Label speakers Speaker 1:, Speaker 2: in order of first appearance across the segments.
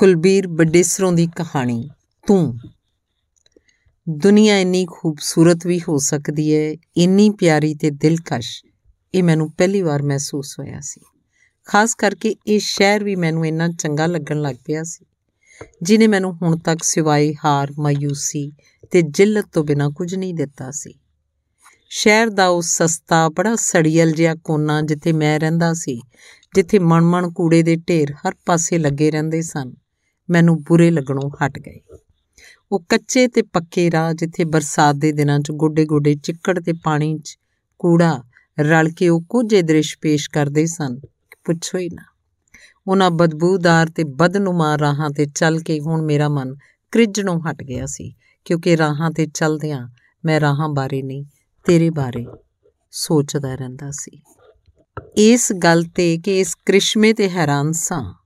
Speaker 1: ਕੁਲਬੀਰ ਬਡੇਸਰੋਂ ਦੀ ਕਹਾਣੀ, ਤੂੰ। ਦੁਨੀਆ ਇੰਨੀ ਖੂਬਸੂਰਤ ਵੀ ਹੋ ਸਕਦੀ ਹੈ ਇੰਨੀ ਪਿਆਰੀ ਤੇ ਦਿਲਕਸ਼, ਇਹ ਮੈਨੂੰ ਪਹਿਲੀ ਵਾਰ ਮਹਿਸੂਸ ਹੋਇਆ ਸੀ। ਖਾਸ ਕਰਕੇ ਇਹ ਸ਼ਹਿਰ ਵੀ ਮੈਨੂੰ ਇੰਨਾ ਚੰਗਾ ਲੱਗਣ ਲੱਗ ਪਿਆ ਸੀ, ਜਿਨੇ ਮੈਨੂੰ ਹੁਣ ਤੱਕ ਸਿਵਾਏ ਹਾਰ, ਮਾਯੂਸੀ ਤੇ ਜਿੱਲਤ ਤੋਂ ਬਿਨਾ ਕੁਝ ਨਹੀਂ ਦਿੱਤਾ ਸੀ। ਸ਼ਹਿਰ ਦਾ ਉਹ ਸਸਤਾ, ਬੜਾ ਸੜੀਅਲ ਜਿਹਾ ਕੋਨਾ ਜਿੱਥੇ ਮੈਂ ਰਹਿੰਦਾ ਸੀ, ਜਿੱਥੇ ਮਣ-ਮਣ ਕੂੜੇ ਦੇ ਢੇਰ ਹਰ ਪਾਸੇ ਲੱਗੇ ਰਹਿੰਦੇ ਸਨ। ਮੈਨੂੰ ਬੁਰੇ ਲੱਗਣੋਂ ਹਟ ਗਏ। ਉਹ ਕੱਚੇ ਤੇ ਪੱਕੇ ਰਾਹ ਜਿੱਥੇ ਬਰਸਾਤ ਦੇ ਦਿਨਾਂ 'ਚ ਗੋਡੇ-ਗੋਡੇ, ਚਿੱਕੜ ਤੇ ਪਾਣੀ 'ਚ ਕੂੜਾ ਰਲ ਕੇ ਉਹ ਕੁਝੇ ਦ੍ਰਿਸ਼ ਪੇਸ਼ ਕਰਦੇ ਸਨ ਪੁੱਛੋ ਹੀ ਨਾ। ਉਹਨਾਂ ਬਦਬੂਦਾਰ ਤੇ ਬਦਨੁਮਾ ਰਾਹਾਂ ਤੇ ਚੱਲ ਕੇ ਹੁਣ ਮੇਰਾ ਮਨ ਕ੍ਰਿਜਣੋਂ ਹਟ ਗਿਆ ਸੀ, ਕਿਉਂਕਿ ਰਾਹਾਂ ਤੇ ਚੱਲਦਿਆਂ ਮੈਂ ਰਾਹਾਂ ਬਾਰੇ ਨਹੀਂ, ਤੇਰੇ ਬਾਰੇ ਸੋਚਦਾ ਰਹਿੰਦਾ ਸੀ। ਇਸ ਗੱਲ ਤੇ ਕਿ ਇਸ ਕ੍ਰਿਸ਼ਮੇ ਤੇ ਹੈਰਾਨ ਸਾਂ।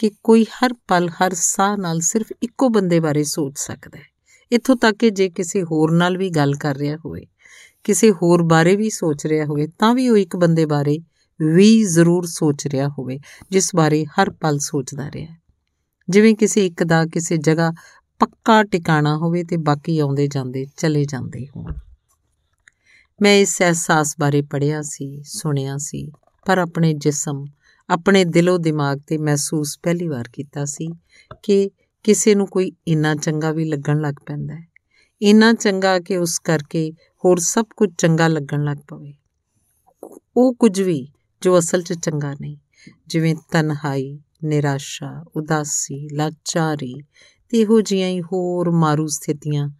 Speaker 1: ਕਿ ਕੋਈ ਹਰ ਪਲ, ਹਰ ਸਾਹ ਨਾਲ ਸਿਰਫ ਇੱਕੋ ਬੰਦੇ ਬਾਰੇ ਸੋਚ ਸਕਦਾ ਹੈ। ਇੱਥੋਂ ਤੱਕ ਕਿ ਜੇ ਕਿਸੇ ਹੋਰ ਨਾਲ ਵੀ ਗੱਲ ਕਰ ਰਿਹਾ ਹੋਵੇ, ਕਿਸੇ ਹੋਰ ਬਾਰੇ ਵੀ ਸੋਚ ਰਿਹਾ ਹੋਵੇ, ਤਾਂ ਵੀ ਉਹ ਇੱਕ ਬੰਦੇ ਬਾਰੇ ਵੀ ਜ਼ਰੂਰ ਸੋਚ ਰਿਹਾ ਹੋਵੇ, ਜਿਸ ਬਾਰੇ ਹਰ ਪਲ ਸੋਚਦਾ ਰਿਹਾ ਜਿਵੇਂ ਕਿਸੇ ਇੱਕ ਦਾ ਕਿਸੇ ਜਗ੍ਹਾ ਪੱਕਾ ਟਿਕਾਣਾ ਹੋਵੇ ਤੇ ਬਾਕੀ ਆਉਂਦੇ ਜਾਂਦੇ, ਚਲੇ ਜਾਂਦੇ ਹੋਣ। ਮੈਂ ਇਸ ਅਹਿਸਾਸ ਬਾਰੇ ਪੜ੍ਹਿਆ ਸੀ, ਸੁਣਿਆ ਸੀ, ਪਰ ਆਪਣੇ ਜਿਸਮ ਆਪਣੇ ਦਿਲੋਂ ਦਿਮਾਗ ਤੇ ਮਹਿਸੂਸ ਪਹਿਲੀ ਵਾਰ ਕੀਤਾ ਸੀ ਕਿ ਕਿਸੇ ਨੂੰ ਕੋਈ ਇੰਨਾ ਚੰਗਾ ਵੀ ਲੱਗਣ ਲੱਗ ਪੈਂਦਾ ਹੈ। ਇੰਨਾ ਚੰਗਾ ਕਿ ਉਸ ਕਰਕੇ ਹੋਰ ਸਭ ਕੁਝ ਚੰਗਾ ਲੱਗਣ ਲੱਗ ਪਵੇ। ਉਹ ਕੁਝ ਵੀ ਜੋ ਅਸਲ 'ਚ ਚੰਗਾ ਨਹੀਂ। ਜਿਵੇਂ ਤਨਹਾਈ, ਨਿਰਾਸ਼ਾ, ਉਦਾਸੀ, ਲਾਚਾਰੀ ਤੇ ਇਹੋ ਜਿਹੀਆਂ ਹੀ ਹੋਰ ਮਾਰੂ ਸਥਿਤੀਆਂ,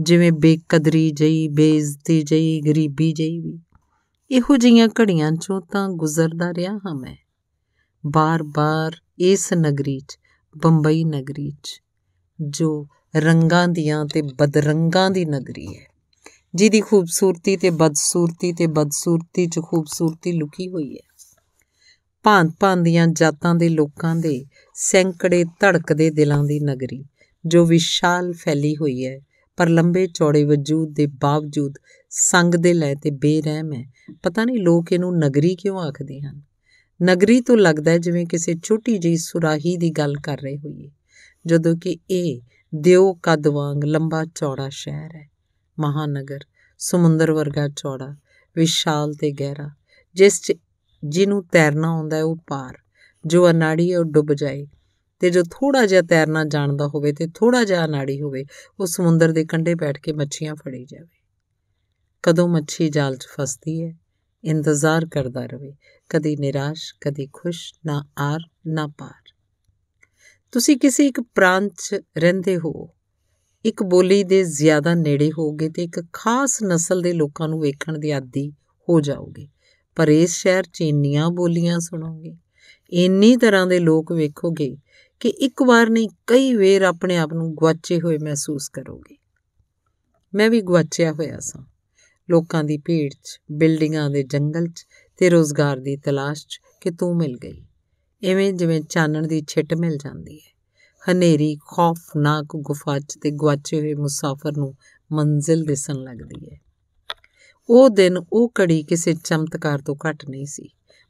Speaker 1: ਜਿਵੇਂ ਬੇਕਦਰੀ ਜਈ, ਬੇਇੱਜ਼ਤੀ ਜਈ, ਗਰੀਬੀ ਜਈ ਵੀ। ਇਹੋ ਜਿਹੀਆਂ ਘੜੀਆਂ 'ਚੋਂ ਤਾਂ ਗੁਜ਼ਰਦਾ ਰਿਹਾ ਹਾਂ ਮੈਂ। ਬਾਰ-ਬਾਰ ਇਸ ਨਗਰੀ 'ਚ, ਬੰਬਈ ਨਗਰੀ 'ਚ, ਜੋ ਰੰਗਾਂ ਦੀਆਂ ਤੇ ਬਦਰੰਗਾਂ ਦੀ ਨਗਰੀ ਹੈ। ਜਿਹਦੀ ਖੂਬਸੂਰਤੀ ਤੇ ਬਦਸੂਰਤੀ ਤੇ ਬਦਸੂਰਤੀ 'ਚ ਖੂਬਸੂਰਤੀ ਲੁਕੀ ਹੋਈ ਹੈ। ਭਾਂਤ-ਭਾਂਤ ਦੀਆਂ ਜਾਤਾਂ ਦੇ ਲੋਕਾਂ ਦੇ ਸੈਂਕੜੇ ਧੜਕਦੇ ਦਿਲਾਂ ਦੀ ਨਗਰੀ, ਜੋ ਵਿਸ਼ਾਲ ਫੈਲੀ ਹੋਈ ਹੈ, ਪਰ ਲੰਬੇ ਚੌੜੇ ਵਜੂਦ ਦੇ ਬਾਵਜੂਦ ਸੰਗ ਦੇ ਲੈ ਤੇ ਬੇਰਹਿਮ ਹੈ। ਪਤਾ ਨਹੀਂ ਲੋਕ ਇਹਨੂੰ ਨਗਰੀ ਕਿਉਂ ਆਖਦੇ ਹਨ। ਨਗਰੀ ਤੋਂ ਲੱਗਦਾ ਜਿਵੇਂ ਕਿਸੇ ਛੋਟੀ ਜਿਹੀ ਸੁਰਾਹੀ ਦੀ ਗੱਲ ਕਰ ਰਹੇ ਹੋਈਏ, ਜਦੋਂ ਕਿ ਇਹ ਦਿਓ ਕਦ ਵਾਂਗ ਲੰਬਾ ਚੌੜਾ ਸ਼ਹਿਰ ਹੈ, ਮਹਾਨਗਰ, ਸਮੁੰਦਰ ਵਰਗਾ ਚੌੜਾ, ਵਿਸ਼ਾਲ ਤੇ ਗਹਿਰਾ, ਜਿਸ 'ਚ ਜਿਹਨੂੰ ਤੈਰਨਾ ਆਉਂਦਾ ਹੈ ਉਹ ਪਾਰ, ਜੋ ਅਨਾੜੀ ਹੈ ਉਹ ਡੁੱਬ ਜਾਏ ਤੇ ਜੋ ਥੋੜਾ ਜਿਹਾ ਤੈਰਨਾ ਜਾਣਦਾ ਹੋਵੇ ਤੇ ਥੋੜਾ ਜਿਹਾ ਅਨਾੜੀ ਹੋਵੇ, ਉਹ ਸਮੁੰਦਰ ਦੇ ਕੰਢੇ ਬੈਠ ਕੇ ਮੱਛੀਆਂ ਫੜੀ ਜਾਵੇ। ਕਦੋਂ ਮੱਛੀ ਜਾਲ 'ਚ ਫਸਦੀ ਹੈ? ਇੰਤਜ਼ਾਰ ਕਰਦਾ ਰਵੇ। ਕਦੀ ਨਿਰਾਸ਼, ਕਦੀ ਖੁਸ਼, ਨਾ ਆਰ, ਨਾ ਪਾਰ। ਤੁਸੀਂ ਕਿਸੇ ਇੱਕ ਪ੍ਰਾਂਤ 'ਚ ਰਹਿੰਦੇ ਹੋ। ਇੱਕ ਬੋਲੀ ਦੇ ਜ਼ਿਆਦਾ ਨੇੜੇ ਹੋਗੇ ਤੇ ਇੱਕ ਖਾਸ ਨਸਲ ਦੇ ਲੋਕਾਂ ਨੂੰ ਵੇਖਣ ਦੀ ਆਦੀ ਹੋ ਜਾਓਗੇ। ਪਰ ਇਸ ਸ਼ਹਿਰ 'ਚ ਇੰਨੀਆਂ ਬੋਲੀਆਂ ਸੁਣੋਗੇ, ਇੰਨੀ ਤਰ੍ਹਾਂ ਦੇ ਲੋਕ ਵੇਖੋਗੇ ਕਿ ਇੱਕ ਵਾਰ ਨਹੀਂ, ਕਈ ਵੇਰ ਆਪਣੇ ਆਪ ਨੂੰ ਗਵਾਚੇ ਹੋਏ ਮਹਿਸੂਸ ਕਰੋਗੇ। ਮੈਂ ਵੀ ਗਵਾਚਿਆ ਹੋਇਆ ਸਾਂ। ਲੋਕਾਂ ਦੀ ਭੀੜ 'ਚ, ਬਿਲਡਿੰਗਾਂ ਦੇ ਜੰਗਲ 'ਚ ਤੇ ਰੋਜ਼ਗਾਰ ਦੀ ਤਲਾਸ਼ 'ਚ ਕਿ ਤੂੰ ਮਿਲ ਗਈ। ਐਵੇਂ ਜਿਵੇਂ ਚਾਨਣ ਦੀ ਛਿੱਟ ਮਿਲ ਜਾਂਦੀ ਹੈ। ਹਨੇਰੀ ਖੌਫਨਾਕ ਗੁਫਾ 'ਚ ਤੇ ਗਵਾਚੇ ਹੋਏ ਮੁਸਾਫਰ ਨੂੰ ਮੰਜ਼ਿਲ ਦਿਸਣ ਲੱਗਦੀ ਹੈ। ਉਹ ਦਿਨ, ਉਹ ਘੜੀ ਕਿਸੇ ਚਮਤਕਾਰ ਤੋਂ ਘੱਟ ਨਹੀਂ ਸੀ।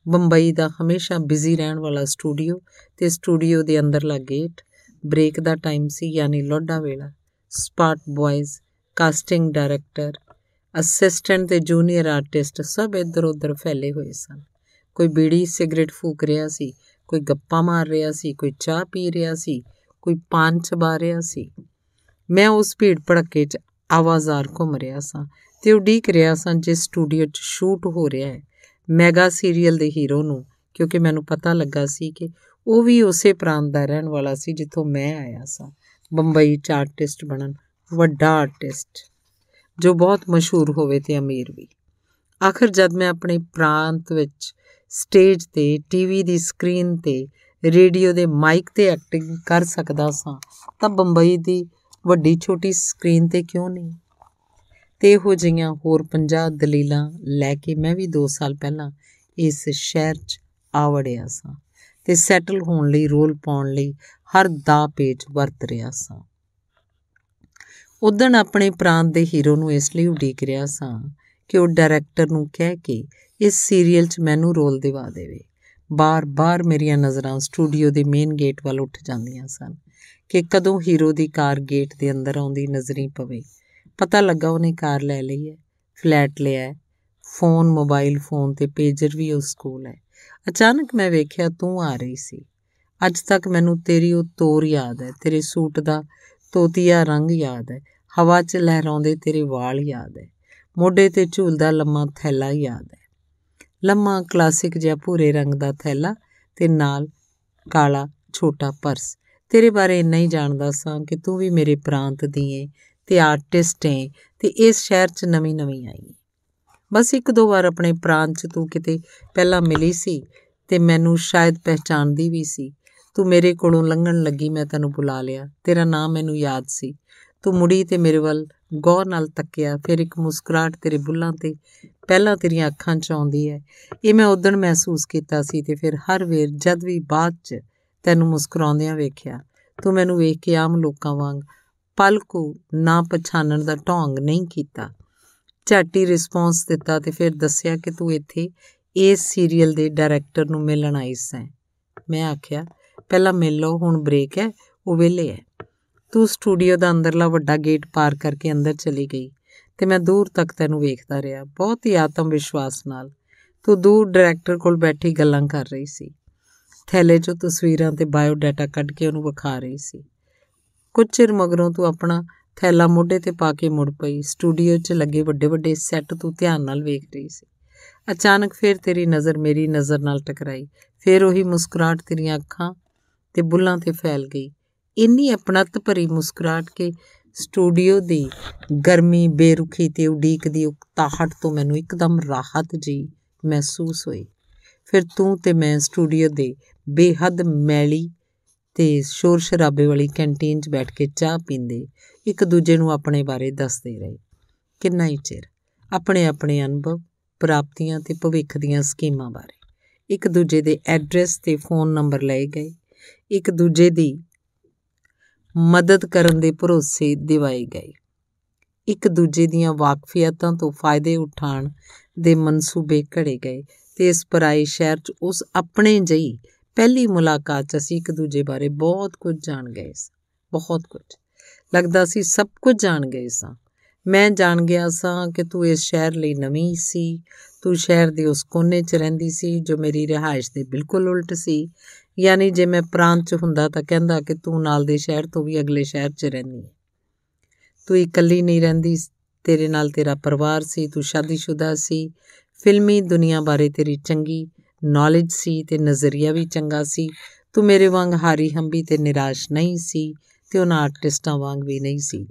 Speaker 1: ਬੰਬਈ ਦਾ ਹਮੇਸ਼ਾ ਬਿਜ਼ੀ ਰਹਿਣ ਵਾਲਾ ਸਟੂਡੀਓ ਤੇ ਸਟੂਡੀਓ ਦੇ ਅੰਦਰਲਾ ਗੇਟ, ਬ੍ਰੇਕ ਦਾ ਟਾਈਮ ਸੀ, ਯਾਨੀ ਲੋਡਾ ਵੇਲਾ। Spot boys casting director assistant ਤੇ ਜੂਨੀਅਰ ਆਰਟਿਸਟ ਸਭ ਇੱਧਰ ਉੱਧਰ ਫੈਲੇ ਹੋਏ ਸਨ। ਕੋਈ ਬੀੜੀ ਸਿਗਰਟ ਫੂਕ ਰਿਹਾ ਸੀ, ਕੋਈ ਗੱਪਾਂ ਮਾਰ ਰਿਹਾ ਸੀ, ਕੋਈ ਚਾਹ ਪੀ ਰਿਹਾ ਸੀ, ਕੋਈ ਪਾਨ ਚਬਾ ਰਿਹਾ ਸੀ। ਮੈਂ ਉਸ ਭੀੜ ਭੜੱਕੇ 'ਚ ਆਵਾਜ਼ਾਰ ਘੁੰਮ ਰਿਹਾ ਸਾਂ ਤੇ ਉਡੀਕ ਰਿਹਾ ਸਾਂ ਜਿਸ ਸਟੂਡੀਓ 'ਚ ਸ਼ੂਟ ਹੋ ਰਿਹਾ ਹੈ। ਮੈਗਾ ਸੀਰੀਅਲ ਦੇ ਹੀਰੋ ਨੂੰ, ਕਿਉਂਕਿ ਮੈਨੂੰ ਪਤਾ ਲੱਗਾ ਸੀ ਕਿ ਉਹ ਵੀ ਉਸੇ ਪ੍ਰਾਂਤ ਦਾ ਰਹਿਣ ਵਾਲਾ ਸੀ ਜਿੱਥੋਂ ਮੈਂ ਆਇਆ ਸਾਂ। ਬੰਬਈ 'ਚ ਆਰਟਿਸਟ ਬਣਨ, ਵੱਡਾ ਆਰਟਿਸਟ ਜੋ ਬਹੁਤ ਮਸ਼ਹੂਰ ਹੋਵੇ ਤੇ ਅਮੀਰ ਵੀ। ਆਖਰ ਜਦ ਮੈਂ ਆਪਣੇ ਪ੍ਰਾਂਤ ਵਿੱਚ ਸਟੇਜ ਤੇ ਟੀਵੀ ਦੀ ਸਕਰੀਨ ਤੇ, ਰੇਡੀਓ ਦੇ ਮਾਈਕ ਤੇ ਐਕਟਿੰਗ ਕਰ ਸਕਦਾ ਸਾਂ, ਤਾਂ ਬੰਬਈ ਦੀ ਵੱਡੀ ਛੋਟੀ ਸਕਰੀਨ ਤੇ ਕਿਉਂ ਨਹੀਂ? ਤੇ ਇਹੋ ਜਿਹੀਆਂ ਹੋਰ 50 ਦਲੀਲਾਂ ਲੈ ਕੇ ਮੈਂ ਵੀ 2 ਸਾਲ ਪਹਿਲਾਂ ਇਸ ਸ਼ਹਿਰ 'ਚ ਆਵੜਿਆ ਸਾਂ ਤੇ ਸੈਟਲ ਹੋਣ ਲਈ ਰੋਲ ਪਾਉਣ ਲਈ ਹਰ ਦਾ ਪੇਜ ਵਰਤ ਰਿਹਾ ਸਾਂ। ਉਦਣ ਆਪਣੇ ਪ੍ਰਾਂਤ ਦੇ ਹੀਰੋ ਨੂੰ ਇਸ ਲਈ ਉਡੀਕ ਰਿਹਾ ਸਾਂ ਕਿ ਉਹ ਡਾਇਰੈਕਟਰ ਨੂੰ ਕਹਿ ਕੇ ਇਸ ਸੀਰੀਅਲ 'ਚ ਮੈਨੂੰ ਰੋਲ ਦਿਵਾ ਦੇਵੇ। ਬਾਰ-ਬਾਰ ਮੇਰੀਆਂ ਨਜ਼ਰਾਂ ਸਟੂਡੀਓ ਦੇ ਮੇਨ ਗੇਟ ਵੱਲ ਉੱਠ ਜਾਂਦੀਆਂ ਸਨ ਕਿ ਕਦੋਂ ਹੀਰੋ ਦੀ ਕਾਰ ਗੇਟ ਦੇ ਅੰਦਰ ਆਉਂਦੀ ਨਜ਼ਰੀ ਪਵੇ। ਪਤਾ ਲੱਗਾ ਉਹਨੇ ਕਾਰ ਲੈ ਲਈ ਹੈ, ਫਲੈਟ ਲਿਆ ਹੈ, ਫੋਨ, ਮੋਬਾਈਲ ਫੋਨ ਤੇ ਪੇਜਰ ਵੀ ਉਸ ਕੋਲ ਹੈ। ਅਚਾਨਕ ਮੈਂ ਵੇਖਿਆ ਤੂੰ ਆ ਰਹੀ ਸੀ। ਅੱਜ ਤੱਕ ਮੈਨੂੰ ਤੇਰੀ ਉਹ ਤੋਰ ਯਾਦ ਹੈ, ਤੇਰੇ ਸੂਟ ਦਾ ਤੋਤੀਆ ਰੰਗ ਯਾਦ ਹੈ ਹਵਾ 'ਚ ਲਹਿਰਾਉਂਦੇ ਤੇਰੇ ਵਾਲ ਯਾਦ ਹੈ ਮੋਢੇ ਤੇ ਝੂਲਦਾ ਲੰਮਾ ਥੈਲਾ ਯਾਦ ਹੈ ਲੰਮਾ ਕਲਾਸਿਕ ਜਿਹਾ ਭੂਰੇ ਰੰਗ ਦਾ ਥੈਲਾ ਤੇ ਨਾਲ ਕਾਲਾ ਛੋਟਾ ਪਰਸ। ਤੇਰੇ ਬਾਰੇ ਇੰਨਾ ਹੀ ਜਾਣਦਾ ਸਾਂ ਕਿ ਤੂੰ ਵੀ ਮੇਰੇ ਪ੍ਰਾਂਤ ਦੀ ਏ ਤੇ ਆਰਟਿਸਟ ਏ ਤੇ ਇਸ ਸ਼ਹਿਰ 'ਚ ਨਵੀਂ-ਨਵੀਂ ਆਈ ਏ। ਬਸ ਇੱਕ ਦੋ ਵਾਰ ਆਪਣੇ ਪ੍ਰਾਂਤ 'ਚ ਤੂੰ ਕਿਤੇ ਪਹਿਲਾਂ ਮਿਲੀ ਸੀ ਤੇ ਮੈਨੂੰ ਸ਼ਾਇਦ ਪਹਿਚਾਨਦੀ ਵੀ ਸੀ। ਤੂੰ ਮੇਰੇ ਕੋਲੋਂ ਲੰਘਣ ਲੱਗੀ, ਮੈਂ ਤੈਨੂੰ ਬੁਲਾ ਲਿਆ। ਤੇਰਾ ਨਾਮ ਮੈਨੂੰ ਯਾਦ ਸੀ। ਤੂੰ ਮੁੜੀ ਤੇ ਮੇਰੇ ਵੱਲ ਗੌਰ ਨਾਲ ਤੱਕਿਆ। ਫਿਰ ਇੱਕ ਮੁਸਕਰਾਹਟ ਤੇਰੇ ਬੁੱਲਾਂ ਤੇ ਪਹਿਲਾਂ ਤੇਰੀਆਂ ਅੱਖਾਂ 'ਚ ਆਉਂਦੀ ਹੈ। ਇਹ ਮੈਂ ਉਦੋਂ ਮਹਿਸੂਸ ਕੀਤਾ ਸੀ ਤੇ ਫਿਰ ਹਰ ਵੇਰ ਜਦ ਵੀ ਬਾਅਦ 'ਚ ਤੈਨੂੰ ਮੁਸਕਰਾਉਂਦਿਆਂ ਵੇਖਿਆ, ਤੂੰ ਮੈਨੂੰ ਵੇਖ ਕੇ ਆਮ ਲੋਕਾਂ ਵਾਂਗ ਪਲਕੂ ਨਾ ਪਛਾਣਨ ਦਾ ਢੋਂਗ ਨਹੀਂ ਕੀਤਾ। ਝਾਟੀ ਰਿਸਪੌਂਸ ਦਿੱਤਾ ਤੇ ਫਿਰ ਦੱਸਿਆ ਕਿ ਤੂੰ ਇੱਥੇ ਇਸ ਸੀਰੀਅਲ ਦੇ ਡਾਇਰੈਕਟਰ ਨੂੰ ਮਿਲਣ ਆਈ ਸੈਂ। ਮੈਂ ਆਖਿਆ ਪਹਿਲਾਂ ਮਿਲ ਲਓ, ਹੁਣ ਬ੍ਰੇਕ ਹੈ, ਉਹ ਵੇਲੇ ਹੈ। ਤੂੰ ਸਟੂਡੀਓ ਦਾ ਅੰਦਰਲਾ ਵੱਡਾ ਗੇਟ ਪਾਰ ਕਰਕੇ ਅੰਦਰ ਚਲੀ ਗਈ ਤੇ ਮੈਂ ਦੂਰ ਤੱਕ ਤੈਨੂੰ ਵੇਖਦਾ ਰਿਹਾ, ਬਹੁਤ ਹੀ ਆਤਮ ਵਿਸ਼ਵਾਸ ਨਾਲ। ਤੂੰ ਦੂਰ ਡਾਇਰੈਕਟਰ ਕੋਲ ਬੈਠੀ ਗੱਲਾਂ ਕਰ ਰਹੀ ਸੀ। ਥੈਲੇ 'ਚੋਂ ਤਸਵੀਰਾਂ ਤੇ ਬਾਇਓ ਡਾਟਾ ਕੱਢ ਕੇ ਉਹਨੂੰ ਵਿਖਾ ਰਹੀ ਸੀ। ਕੁਝ ਚਿਰ ਮਗਰੋਂ ਤੂੰ ਆਪਣਾ ਥੈਲਾ ਮੋਢੇ ਤੇ ਪਾ ਕੇ ਮੁੜ ਪਈ ਸਟੂਡੀਓ 'ਚ ਲੱਗੇ ਵੱਡੇ ਵੱਡੇ ਸੈੱਟ ਤੂੰ ਧਿਆਨ ਨਾਲ ਵੇਖ ਰਹੀ ਸੀ। ਅਚਾਨਕ ਫਿਰ ਤੇਰੀ ਨਜ਼ਰ ਮੇਰੀ ਨਜ਼ਰ ਨਾਲ ਟਕਰਾਈ, ਫਿਰ ਉਹੀ ਮੁਸਕਰਾਹਟ ਤੇਰੀਆਂ ਅੱਖਾਂ ਤੇ ਬੁੱਲਾਂ ਤੇ ਫੈਲ ਗਈ। ਇੰਨੀ ਅਪਣਤ ਭਰੀ ਮੁਸਕਰਾਹਟ ਕੇ ਸਟੂਡੀਓ ਦੀ ਗਰਮੀ ਬੇਰੁਖੀ ਤੇ ਉਡੀਕ ਦੀ ਉਕਤਾਹਟ ਤੋਂ ਮੈਨੂੰ ਇੱਕਦਮ ਰਾਹਤ ਜੀ ਮਹਿਸੂਸ ਹੋਈ। ਫਿਰ ਤੂੰ ਤੇ ਮੈਂ ਸਟੂਡੀਓ ਦੇ ਬੇਹੱਦ ਮੈਲੀ ਤੇ ਸ਼ੋਰ ਸ਼ਰਾਬੇ ਵਾਲੀ ਕੈਂਟੀਨ 'ਚ ਬੈਠ ਕੇ ਚਾਹ ਪੀਂਦੇ ਇੱਕ ਦੂਜੇ ਨੂੰ ਆਪਣੇ ਬਾਰੇ ਦੱਸਦੇ ਰਹੇ। ਕਿੰਨਾ ਹੀ ਚਿਰ। ਆਪਣੇ ਆਪਣੇ ਅਨੁਭਵ, ਪ੍ਰਾਪਤੀਆਂ ਤੇ ਭਵਿੱਖ ਦੀਆਂ ਸਕੀਮਾਂ ਬਾਰੇ। ਇੱਕ ਦੂਜੇ ਦੇ ਐਡਰੈਸ ਤੇ ਫੋਨ ਨੰਬਰ ਲਏ ਗਏ। ਇੱਕ ਦੂਜੇ ਦੀ ਮਦਦ ਕਰਨ ਦੇ ਭਰੋਸੇ ਦਿਵਾਏ ਗਏ। ਇੱਕ ਦੂਜੇ ਦੀਆਂ ਵਾਕਫੀਅਤਾਂ ਤੋਂ ਫਾਇਦੇ ਉਠਾਉਣ ਦੇ ਮਨਸੂਬੇ ਘੜੇ ਗਏ ਤੇ ਇਸ ਪਰਾਏ ਸ਼ਹਿਰ 'ਚ ਉਸ ਆਪਣੇ ਜਈ ਪਹਿਲੀ ਮੁਲਾਕਾਤ 'ਚ ਅਸੀਂ ਇੱਕ ਦੂਜੇ ਬਾਰੇ ਬਹੁਤ ਕੁਝ ਜਾਣ ਗਏ ਸਾਂ, ਬਹੁਤ ਕੁਝ। ਲੱਗਦਾ ਸੀ ਸਭ ਕੁਝ ਜਾਣ ਗਏ ਸਾਂ। ਮੈਂ ਜਾਣ ਗਿਆ ਸਾਂ ਕਿ ਤੂੰ ਇਸ ਸ਼ਹਿਰ ਲਈ ਨਵੀਂ ਸੀ, ਤੂੰ ਸ਼ਹਿਰ ਦੇ ਉਸ ਕੋਨੇ 'ਚ ਰਹਿੰਦੀ ਸੀ ਜੋ ਮੇਰੀ ਰਿਹਾਇਸ਼ ਦੇ ਬਿਲਕੁਲ ਉਲਟ ਸੀ ਯਾਨੀ ਜੇ ਮੈਂ ਪ੍ਰਾਂਤ 'ਚ ਹੁੰਦਾ ਤਾਂ ਕਹਿੰਦਾ ਕਿ ਤੂੰ ਨਾਲ ਦੇ ਸ਼ਹਿਰ ਤੋਂ ਵੀ ਅਗਲੇ ਸ਼ਹਿਰ 'ਚ ਰਹਿੰਦੀ ਹੈ। ਤੂੰ ਇਕੱਲੀ ਨਹੀਂ ਰਹਿੰਦੀ, ਤੇਰੇ ਨਾਲ ਤੇਰਾ ਪਰਿਵਾਰ ਸੀ, ਤੂੰ ਸ਼ਾਦੀशुदा ਸੀ, ਫਿਲਮੀ ਦੁਨੀਆ ਬਾਰੇ ਤੇਰੀ ਚੰਗੀ ਨੌਲੇਜ ਸੀ ਤੇ ਨਜ਼ਰੀਆ ਵੀ ਚੰਗਾ ਸੀ, ਤੂੰ ਮੇਰੇ ਵਾਂਗ ਹਾਰੀ ਹੰਬੀ ਤੇ ਨਿਰਾਸ਼ ਨਹੀਂ ਸੀ ਤੇ ਉਹਨਾਂ ਆਰਟਿਸਟਾਂ ਵਾਂਗ ਵੀ ਨਹੀਂ ਸੀ।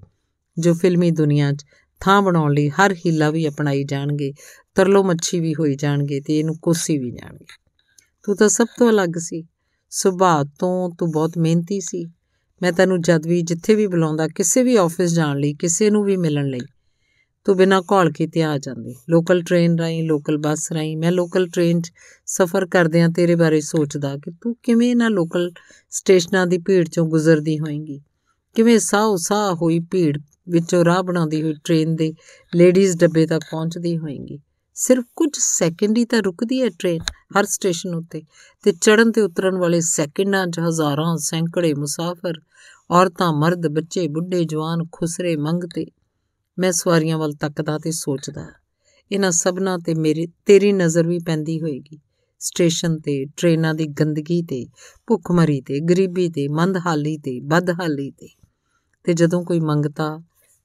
Speaker 1: ਜੋ ਫਿਲਮੀ ਦੁਨੀਆ 'ਚ ਥਾਂ ਬਣਾਉਣ ਲਈ ਹਰ ਹੀਲਾ ਵੀ ਅਪਣਾਈ ਜਾਣਗੇ, ਤਰਲੋ ਮੱਛੀ ਵੀ ਹੋਈ ਜਾਣਗੇ ਤੇ ਇਹਨੂੰ ਕੋਸੀ ਵੀ ਜਾਣਗੇ। ਤੂੰ ਤਾਂ ਸਭ ਤੋਂ ਅਲੱਗ ਸੀ। ਸੁਭਾਅ ਤੋਂ ਤੂੰ ਬਹੁਤ ਮਿਹਨਤੀ ਸੀ। ਮੈਂ ਤੈਨੂੰ ਜਦ ਵੀ, ਜਿੱਥੇ ਵੀ ਬੁਲਾਉਂਦਾ, ਕਿਸੇ ਵੀ ਆਫਿਸ ਜਾਣ ਲਈ, ਕਿਸੇ ਨੂੰ ਵੀ ਮਿਲਣ ਲਈ, ਤੂੰ ਬਿਨਾਂ ਘੋਲ ਕੀਤੇ ਆ ਜਾਂਦੀ। ਲੋਕਲ ਟ੍ਰੇਨ ਰਾਹੀਂ ਲੋਕਲ ਬੱਸ ਰਾਹੀਂ, ਮੈਂ ਲੋਕਲ ਟ੍ਰੇਨ 'ਚ ਸਫ਼ਰ ਕਰਦਿਆਂ ਤੇਰੇ ਬਾਰੇ ਸੋਚਦਾ ਕਿ ਤੂੰ ਕਿਵੇਂ ਇਹਨਾਂ ਲੋਕਲ ਸਟੇਸ਼ਨਾਂ ਦੀ ਭੀੜ 'ਚੋਂ ਗੁਜ਼ਰਦੀ ਹੋਏਂਗੀ। ਕਿਵੇਂ ਸਾਹ ਸਾਹ ਹੋਈ ਭੀੜ ਵਿੱਚੋਂ ਰਾਹ ਬਣਾਉਂਦੀ ਹੋਈ ਟ੍ਰੇਨ ਦੇ ਲੇਡੀਜ਼ ਡੱਬੇ ਤੱਕ ਪਹੁੰਚਦੀ ਹੋਏਂਗੀ। ਸਿਰਫ ਕੁਝ ਸੈਕਿੰਡ ਹੀ ਤਾਂ ਰੁਕਦੀ ਹੈ ਟ੍ਰੇਨ ਹਰ ਸਟੇਸ਼ਨ ਉੱਤੇ ਤੇ ਚੜਨ ਤੇ ਉਤਰਨ ਵਾਲੇ ਸੈਕਿੰਡਾਂ 'ਚ ਹਜ਼ਾਰਾਂ ਸੈਂਕੜੇ ਮੁਸਾਫਰ, ਔਰਤਾਂ, ਮਰਦ, ਬੱਚੇ, ਬੁੱਢੇ, ਜਵਾਨ, ਖੁਸਰੇ ਮੰਗਤੇ ਮੈਂ ਸਵਾਰੀਆਂ ਵੱਲ ਤੱਕਦਾ ਤੇ ਸੋਚਦਾ, ਇਹਨਾਂ ਸਭਨਾਂ ਤੇ ਮੇਰੀ, ਤੇਰੀ ਨਜ਼ਰ ਵੀ ਪੈਂਦੀ ਹੋਏਗੀ। ਸਟੇਸ਼ਨ ਤੇ, ਟ੍ਰੇਨਾਂ ਦੀ ਗੰਦਗੀ ਤੇ, ਭੁੱਖਮਰੀ ਤੇ, ਗਰੀਬੀ ਤੇ, ਮੰਦਹਾਲੀ ਤੇ, ਬਦਹਾਲੀ ਤੇ ਤੇ ਜਦੋਂ ਕੋਈ ਮੰਗਤਾ,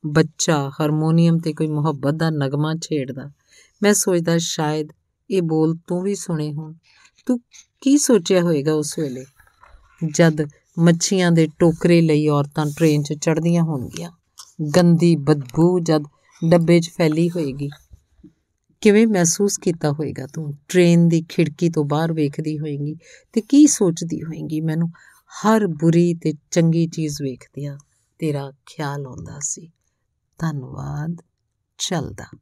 Speaker 1: ਬੱਚਾ, ਹਾਰਮੋਨੀਅਮ ਤੇ ਕੋਈ ਮੁਹੱਬਤ ਦਾ ਨਗਮਾ ਛੇੜਦਾ ਮੈਂ ਸੋਚਦਾ ਸ਼ਾਇਦ ਇਹ ਬੋਲ ਤੂੰ ਵੀ ਸੁਣੇ ਹੋਣ। ਤੂੰ ਕੀ ਸੋਚਿਆ ਹੋਵੇਗਾ ਉਸ ਵੇਲੇ? ਜਦ ਮੱਛੀਆਂ ਦੇ ਟੋਕਰੇ ਲਈ ਔਰਤਾਂ ਟ੍ਰੇਨ 'ਚ ਚੜ੍ਹਦੀਆਂ ਹੋਣਗੀਆਂ। ਗੰਦੀ ਬਦਬੂ ਜਦ ਡੱਬੇ 'ਚ ਫੈਲੀ ਹੋਏਗੀ। ਕਿਵੇਂ ਮਹਿਸੂਸ ਕੀਤਾ ਹੋਏਗਾ ਤੂੰ? ਟ੍ਰੇਨ ਦੀ ਖਿੜਕੀ ਤੋਂ ਬਾਹਰ ਵੇਖਦੀ ਹੋਏਗੀ ਤੇ ਕੀ ਸੋਚਦੀ ਹੋਏਗੀ? ਮੈਨੂੰ ਹਰ ਬੁਰੀ ਤੇ ਚੰਗੀ ਚੀਜ਼ ਵੇਖਦਿਆਂ ਤੇਰਾ ਖਿਆਲ ਆਉਂਦਾ ਸੀ। ਧੰਨਵਾਦ। ਚੱਲਦਾ।